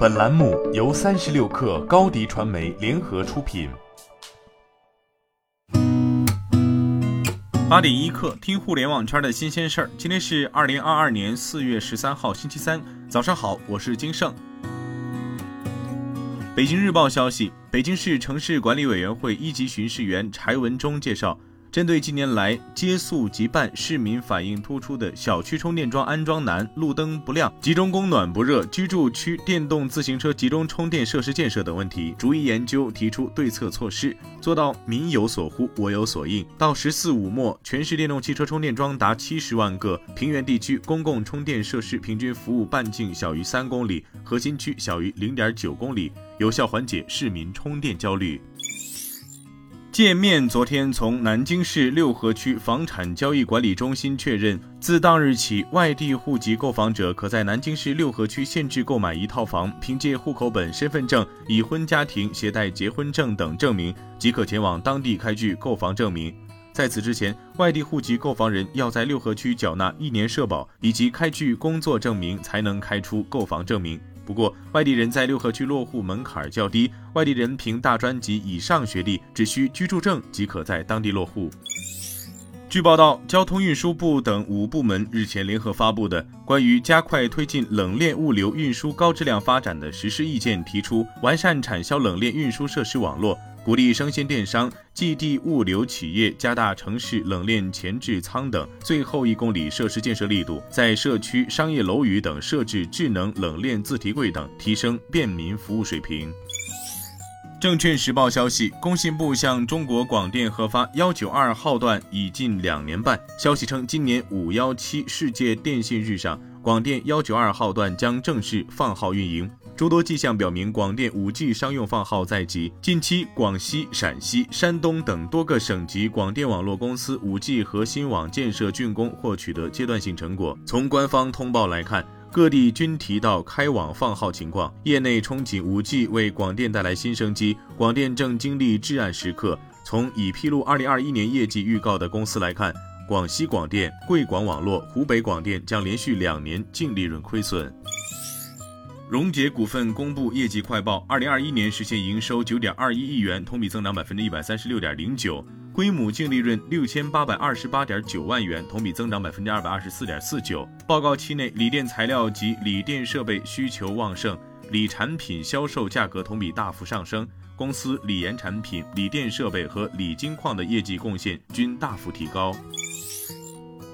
本栏目由三十六氪高低传媒联合出品。八点一刻，听互联网圈的新鲜事儿。今天是二零二二年四月十三号，星期三，早上好，我是金盛。北京日报消息，北京市城市管理委员会一级巡视员柴文忠介绍。针对近年来接诉即办市民反映突出的小区充电桩安装难、路灯不亮、集中供暖不热、居住区电动自行车集中充电设施建设等问题，逐一研究提出对策措施，做到民有所呼、我有所应。到“十四五”末，全市电动汽车充电桩达七十万个，平原地区公共充电设施平均服务半径小于三公里，核心区小于零点九公里，有效缓解市民充电焦虑。界面昨天从南京市六合区房产交易管理中心确认，自当日起，外地户籍购房者可在南京市六合区限制购买一套房，凭借户口本、身份证、已婚家庭携带结婚证等证明，即可前往当地开具购房证明。在此之前，外地户籍购房人要在六合区缴纳一年社保以及开具工作证明，才能开出购房证明。不过，外地人在六合区落户门槛较低，外地人凭大专及以上学历，只需居住证即可在当地落户。据报道，交通运输部等五部门日前联合发布的《关于加快推进冷链物流运输高质量发展的实施意见》提出，完善产销冷链运输设施网络。鼓励生鲜电商、寄递物流企业加大城市冷链前置仓等最后一公里设施建设力度，在社区、商业楼宇等设置智能冷链自提柜等，提升便民服务水平。证券时报消息，工信部向中国广电核发幺九二号段已近两年半。消息称，今年五幺七世界电信日上，广电幺九二号段将正式放号运营。诸多迹象表明，广电 5G 商用放号在即。近期，广西、陕西、山东等多个省级广电网络公司 5G 核心网建设竣工或取得阶段性成果。从官方通报来看，各地均提到开网放号情况。业内憧憬 5G 为广电带来新生机，广电正经历至暗时刻。从已披露2021年业绩预告的公司来看，广西广电、贵广网络、湖北广电将连续两年净利润亏损。荣捷股份公布业绩快报，二零二一年实现营收九点二一亿元，同比增长百分之一百三十六点零九，规模净利润六千八百二十八点九万元，同比增长百分之二百二十四点四九。报告期内，锂电材料及锂电设备需求旺盛，锂产品销售价格同比大幅上升，公司锂盐产品、锂电设备和锂金矿的业绩贡献均大幅提高。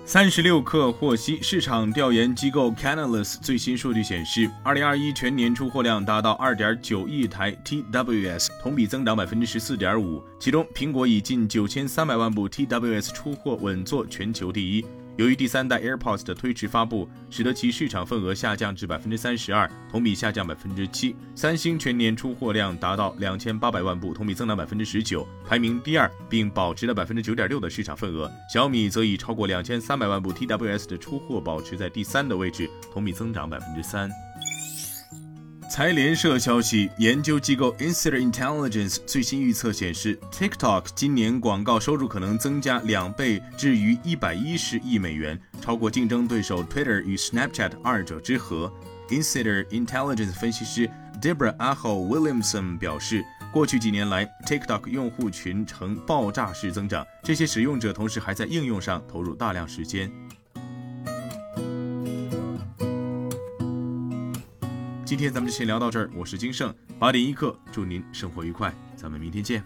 三十六氪获悉，市场调研机构 Canalys 最新数据显示，二零二一全年出货量达到二点九亿台 TWS，同比增长百分之十四点五。其中，苹果以近九千三百万部 TWS 出货，稳坐全球第一。由于第三代 AirPods 的推迟发布，使得其市场份额下降至百分之三十二，同比下降百分之七。三星全年出货量达到两千八百万部，同比增长百分之十九，排名第二，并保持了百分之九点六的市场份额。小米则以超过两千三百万部 TWS 的出货保持在第三的位置，同比增长百分之三。财联社消息，研究机构 Insider Intelligence 最新预测显示，TikTok 今年广告收入可能增加两倍，至于一百一十亿美元，超过竞争对手 Twitter 与 Snapchat 二者之和。Insider Intelligence 分析师 Deborah Aho Williamson 表示，过去几年来，TikTok 用户群呈爆炸式增长，这些使用者同时还在应用上投入大量时间。今天咱们就先聊到这儿，我是金盛八点一刻，祝您生活愉快，咱们明天见。